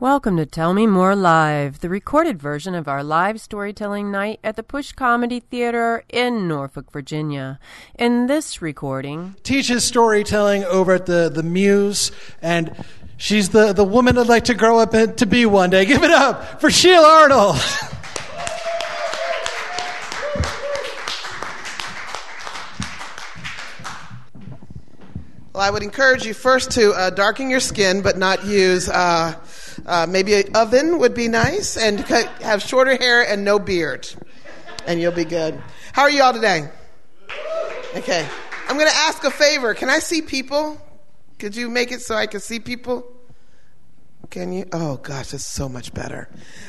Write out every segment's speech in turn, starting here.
Welcome to Tell Me More Live, the recorded version of our live storytelling night at the Push Comedy Theater in Norfolk, Virginia. In this recording, teaches storytelling over at the, the Muse, and she's the, the woman I'd like to grow up to be one day. Give it up for Sheila Arnold. Well, I would encourage you first to uh, darken your skin, but not use. Uh, uh, maybe an oven would be nice, and have shorter hair and no beard, and you'll be good. How are you all today? Okay. I'm going to ask a favor. Can I see people? Could you make it so I can see people? Can you? Oh, gosh, it's so much better.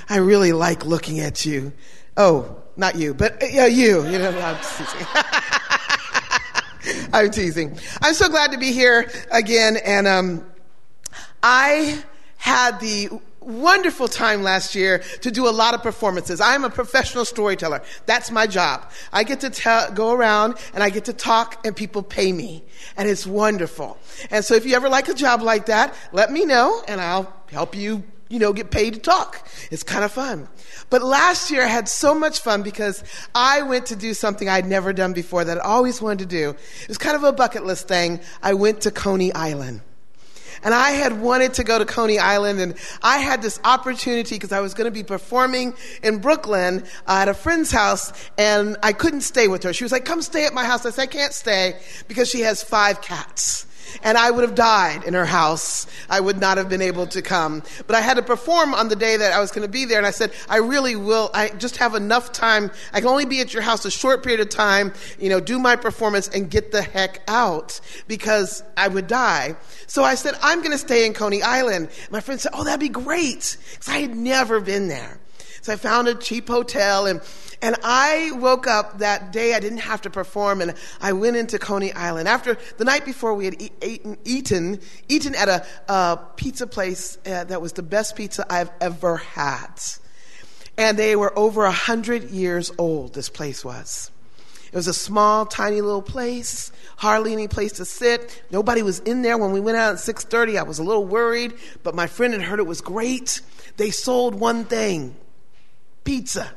I really like looking at you. Oh, not you, but uh, yeah, you. You know, I'm. I'm teasing. I'm so glad to be here again, and um, I had the wonderful time last year to do a lot of performances. I'm a professional storyteller. That's my job. I get to tell, go around and I get to talk and people pay me. And it's wonderful. And so if you ever like a job like that, let me know and I'll help you, you know, get paid to talk. It's kind of fun. But last year I had so much fun because I went to do something I'd never done before that I always wanted to do. It was kind of a bucket list thing. I went to Coney Island. And I had wanted to go to Coney Island, and I had this opportunity because I was going to be performing in Brooklyn uh, at a friend's house, and I couldn't stay with her. She was like, Come stay at my house. I said, I can't stay because she has five cats and I would have died in her house. I would not have been able to come. But I had to perform on the day that I was going to be there, and I said, I really will. I just have enough time. I can only be at your house a short period of time, you know, do my performance and get the heck out because I would die. So I said, I'm going to stay in Coney Island. My friend said, Oh, that'd be great. Because I had never been there. So I found a cheap hotel and and I woke up that day, I didn't have to perform, and I went into Coney Island. After the night before, we had eaten, eaten, eaten at a, a pizza place uh, that was the best pizza I've ever had. And they were over a hundred years old, this place was. It was a small, tiny little place, hardly any place to sit. Nobody was in there when we went out at 6:30. I was a little worried, but my friend had heard it was great. They sold one thing: pizza.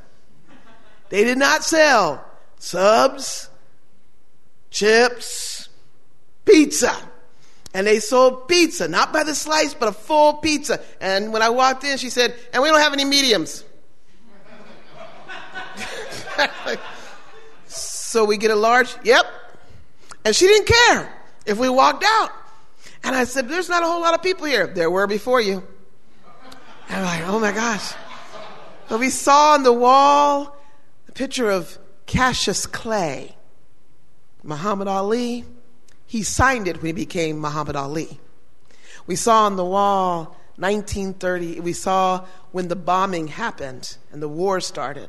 They did not sell subs, chips, pizza. And they sold pizza, not by the slice, but a full pizza. And when I walked in, she said, And we don't have any mediums. so we get a large, yep. And she didn't care if we walked out. And I said, There's not a whole lot of people here. There were before you. And I'm like, Oh my gosh. So we saw on the wall a picture of Cassius Clay. Muhammad Ali, he signed it when he became Muhammad Ali. We saw on the wall 1930, we saw when the bombing happened and the war started.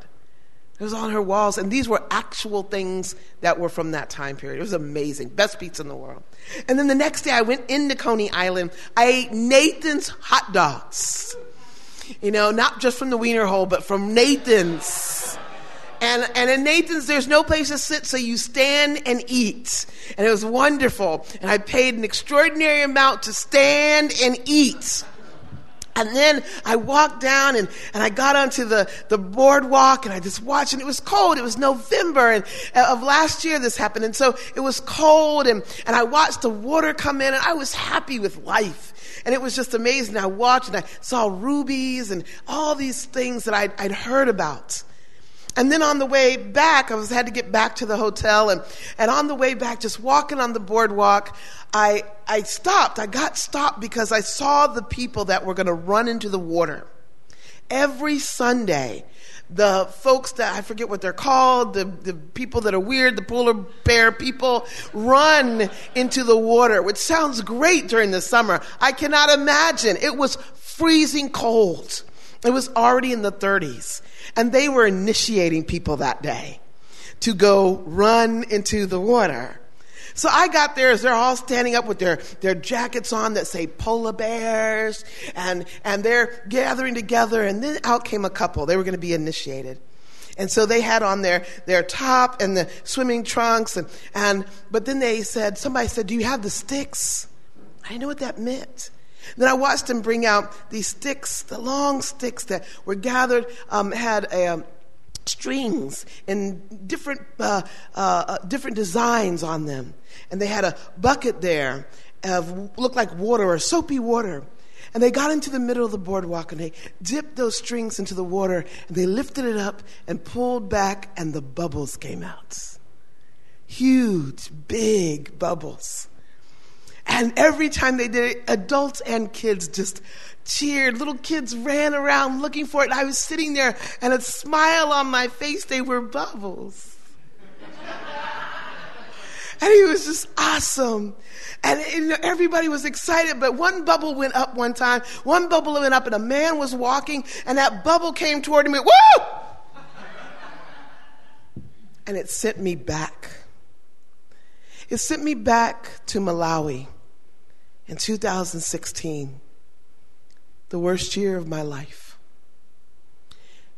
It was on her walls, and these were actual things that were from that time period. It was amazing. Best pizza in the world. And then the next day, I went into Coney Island. I ate Nathan's hot dogs. You know, not just from the Wiener Hole, but from Nathan's. And, and in Nathan's, there's no place to sit, so you stand and eat. And it was wonderful. And I paid an extraordinary amount to stand and eat. And then I walked down and, and I got onto the, the boardwalk and I just watched and it was cold. It was November and, uh, of last year this happened. And so it was cold and, and I watched the water come in and I was happy with life. And it was just amazing. I watched and I saw Ruby's and all these things that I'd, I'd heard about. And then on the way back, I was had to get back to the hotel, and, and on the way back, just walking on the boardwalk, I I stopped. I got stopped because I saw the people that were going to run into the water. Every Sunday, the folks that I forget what they're called, the, the people that are weird, the polar bear people, run into the water, which sounds great during the summer. I cannot imagine. It was freezing cold. It was already in the 30s. And they were initiating people that day to go run into the water. So I got there as they're all standing up with their, their jackets on that say polar bears and, and they're gathering together and then out came a couple. They were going to be initiated. And so they had on their, their top and the swimming trunks and, and, but then they said, somebody said, do you have the sticks? I didn't know what that meant. Then I watched him bring out these sticks, the long sticks that were gathered, um, had a, um, strings and different, uh, uh, uh, different designs on them. And they had a bucket there of looked like water or soapy water. And they got into the middle of the boardwalk and they dipped those strings into the water and they lifted it up and pulled back and the bubbles came out. Huge, big bubbles. And every time they did it, adults and kids just cheered. Little kids ran around looking for it. I was sitting there and a smile on my face. They were bubbles. and it was just awesome. And, and everybody was excited, but one bubble went up one time. One bubble went up, and a man was walking, and that bubble came toward him and woo! and it sent me back. It sent me back to Malawi in 2016, the worst year of my life.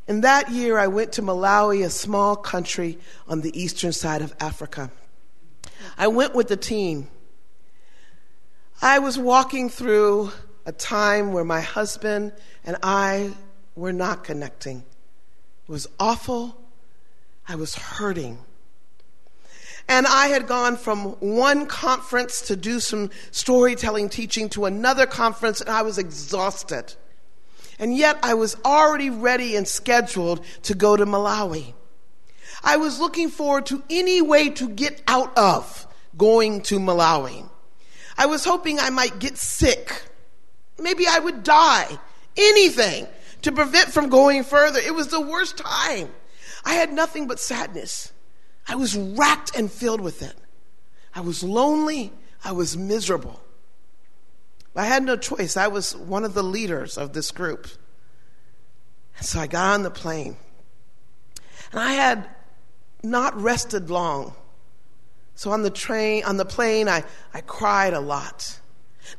In that year, I went to Malawi, a small country on the eastern side of Africa. I went with the team. I was walking through a time where my husband and I were not connecting. It was awful. I was hurting. And I had gone from one conference to do some storytelling teaching to another conference, and I was exhausted. And yet I was already ready and scheduled to go to Malawi. I was looking forward to any way to get out of going to Malawi. I was hoping I might get sick. Maybe I would die. Anything to prevent from going further. It was the worst time. I had nothing but sadness. I was racked and filled with it. I was lonely. I was miserable. I had no choice. I was one of the leaders of this group. And so I got on the plane. And I had not rested long. So on the train, on the plane, I, I cried a lot.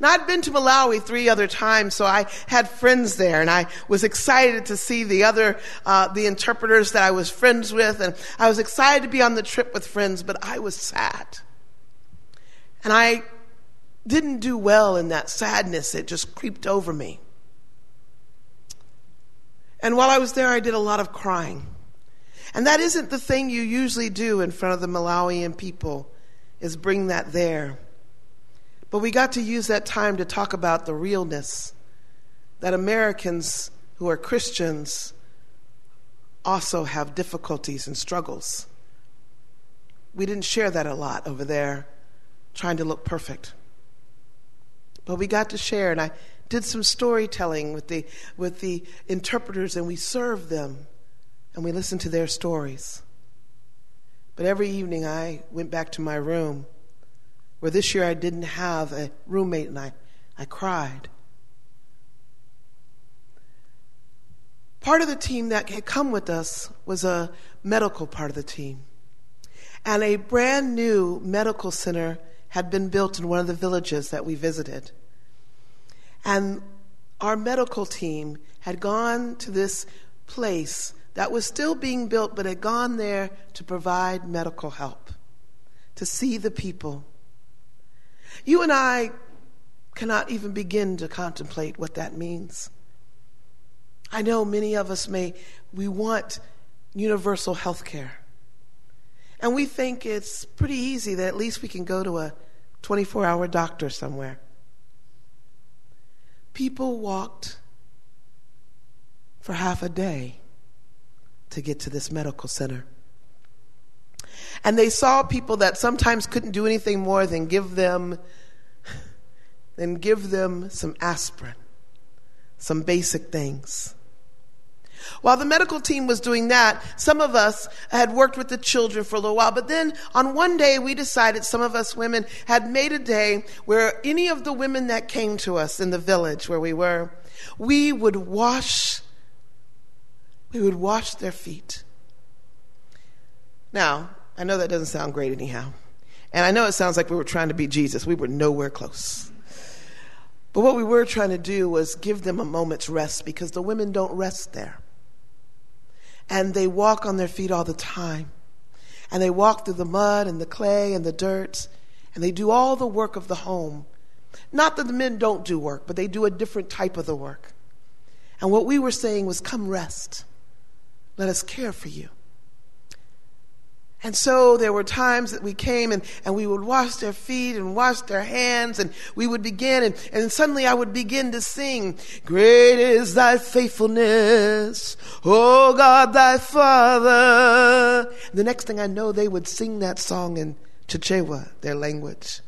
Now, I'd been to Malawi three other times, so I had friends there, and I was excited to see the other, uh, the interpreters that I was friends with, and I was excited to be on the trip with friends, but I was sad. And I didn't do well in that sadness, it just creeped over me. And while I was there, I did a lot of crying. And that isn't the thing you usually do in front of the Malawian people, is bring that there. But we got to use that time to talk about the realness that Americans who are Christians also have difficulties and struggles. We didn't share that a lot over there, trying to look perfect. But we got to share, and I did some storytelling with the, with the interpreters, and we served them, and we listened to their stories. But every evening I went back to my room where this year I didn't have a roommate and I, I cried. Part of the team that had come with us was a medical part of the team. And a brand new medical center had been built in one of the villages that we visited. And our medical team had gone to this place that was still being built, but had gone there to provide medical help, to see the people you and I cannot even begin to contemplate what that means. I know many of us may, we want universal health care. And we think it's pretty easy that at least we can go to a 24 hour doctor somewhere. People walked for half a day to get to this medical center. And they saw people that sometimes couldn't do anything more than give them than give them some aspirin, some basic things. While the medical team was doing that, some of us had worked with the children for a little while. But then on one day, we decided, some of us women had made a day where any of the women that came to us in the village where we were, we would wash, we would wash their feet. Now, I know that doesn't sound great anyhow. And I know it sounds like we were trying to be Jesus. We were nowhere close. But what we were trying to do was give them a moment's rest because the women don't rest there. And they walk on their feet all the time. And they walk through the mud and the clay and the dirt. And they do all the work of the home. Not that the men don't do work, but they do a different type of the work. And what we were saying was, come rest. Let us care for you. And so there were times that we came and, and we would wash their feet and wash their hands and we would begin and, and suddenly I would begin to sing, Great is thy faithfulness, O God thy Father. The next thing I know, they would sing that song in Chichewa, their language.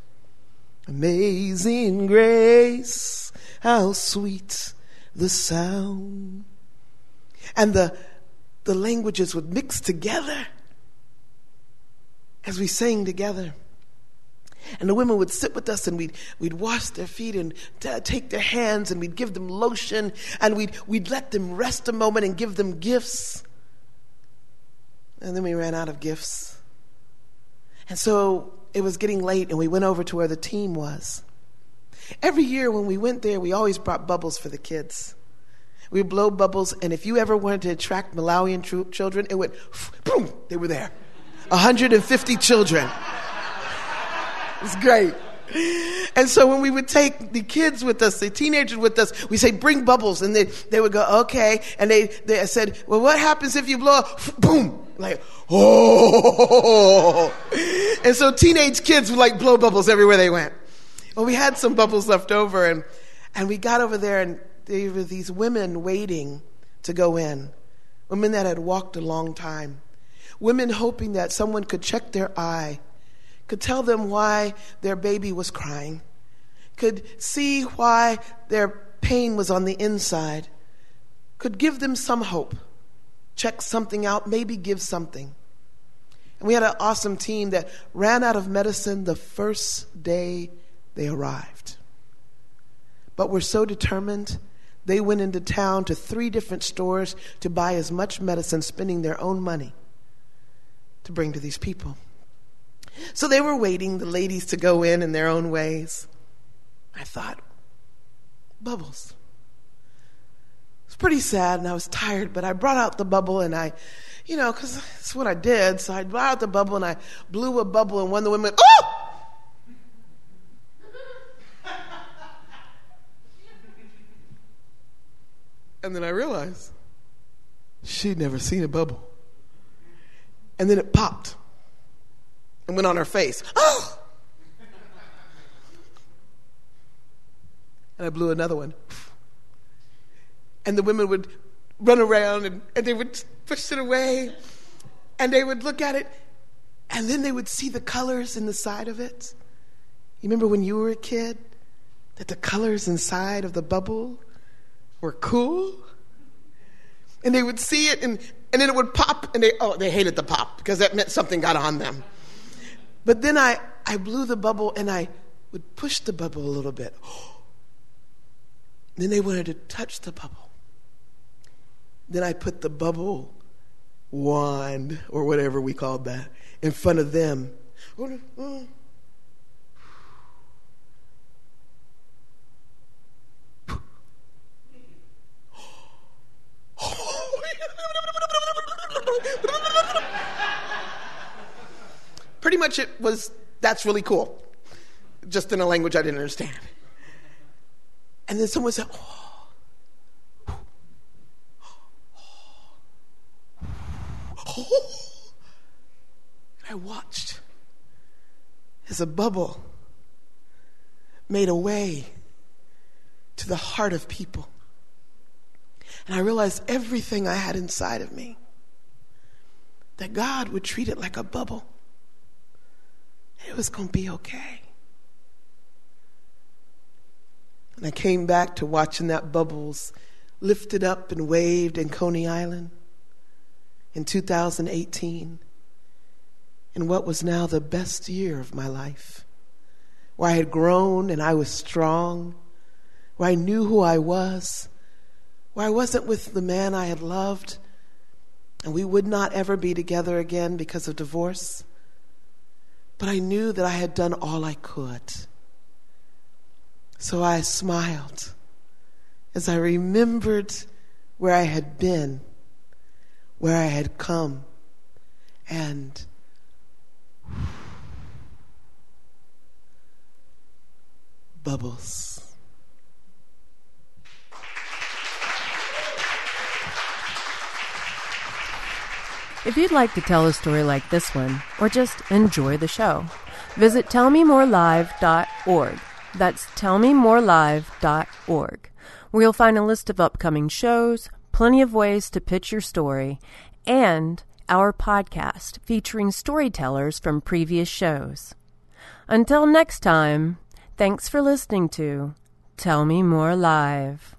Amazing grace, how sweet the sound. And the, the languages would mix together as we sang together. And the women would sit with us and we'd, we'd wash their feet and t- take their hands and we'd give them lotion and we'd, we'd let them rest a moment and give them gifts. And then we ran out of gifts. And so it was getting late and we went over to where the team was. Every year when we went there, we always brought bubbles for the kids. We blow bubbles, and if you ever wanted to attract Malawian tr- children, it went boom, they were there. 150 children. It's great. And so when we would take the kids with us, the teenagers with us, we say, bring bubbles. And they, they would go, okay. And they, they said, well, what happens if you blow? up? Boom. Like, oh. And so teenage kids would like blow bubbles everywhere they went. Well, we had some bubbles left over and, and we got over there and there were these women waiting to go in. Women that had walked a long time. Women hoping that someone could check their eye, could tell them why their baby was crying, could see why their pain was on the inside, could give them some hope, check something out, maybe give something. And we had an awesome team that ran out of medicine the first day they arrived. But were so determined, they went into town to three different stores to buy as much medicine, spending their own money to bring to these people. So they were waiting, the ladies, to go in in their own ways. I thought, bubbles. It's pretty sad, and I was tired, but I brought out the bubble and I, you know, because that's what I did. So I brought out the bubble and I blew a bubble, and one of the women, oh! and then I realized she'd never seen a bubble and then it popped and went on her face. Oh! And I blew another one. And the women would run around and, and they would push it away and they would look at it and then they would see the colors in the side of it. You remember when you were a kid that the colors inside of the bubble were cool? And they would see it and and then it would pop, and they oh they hated the pop because that meant something got on them. But then I I blew the bubble and I would push the bubble a little bit. Then they wanted to touch the bubble. Then I put the bubble wand or whatever we called that in front of them. Pretty much it was, that's really cool. Just in a language I didn't understand. And then someone said, oh. And I watched as a bubble made a way to the heart of people. And I realized everything I had inside of me, that God would treat it like a bubble. It was going to be okay. And I came back to watching that bubbles lifted up and waved in Coney Island in 2018, in what was now the best year of my life, where I had grown and I was strong, where I knew who I was, where I wasn't with the man I had loved, and we would not ever be together again because of divorce. But I knew that I had done all I could. So I smiled as I remembered where I had been, where I had come, and Bubbles. If you'd like to tell a story like this one, or just enjoy the show, visit tellmemorelive.org. That's tellmemorelive.org, where you'll find a list of upcoming shows, plenty of ways to pitch your story, and our podcast featuring storytellers from previous shows. Until next time, thanks for listening to Tell Me More Live.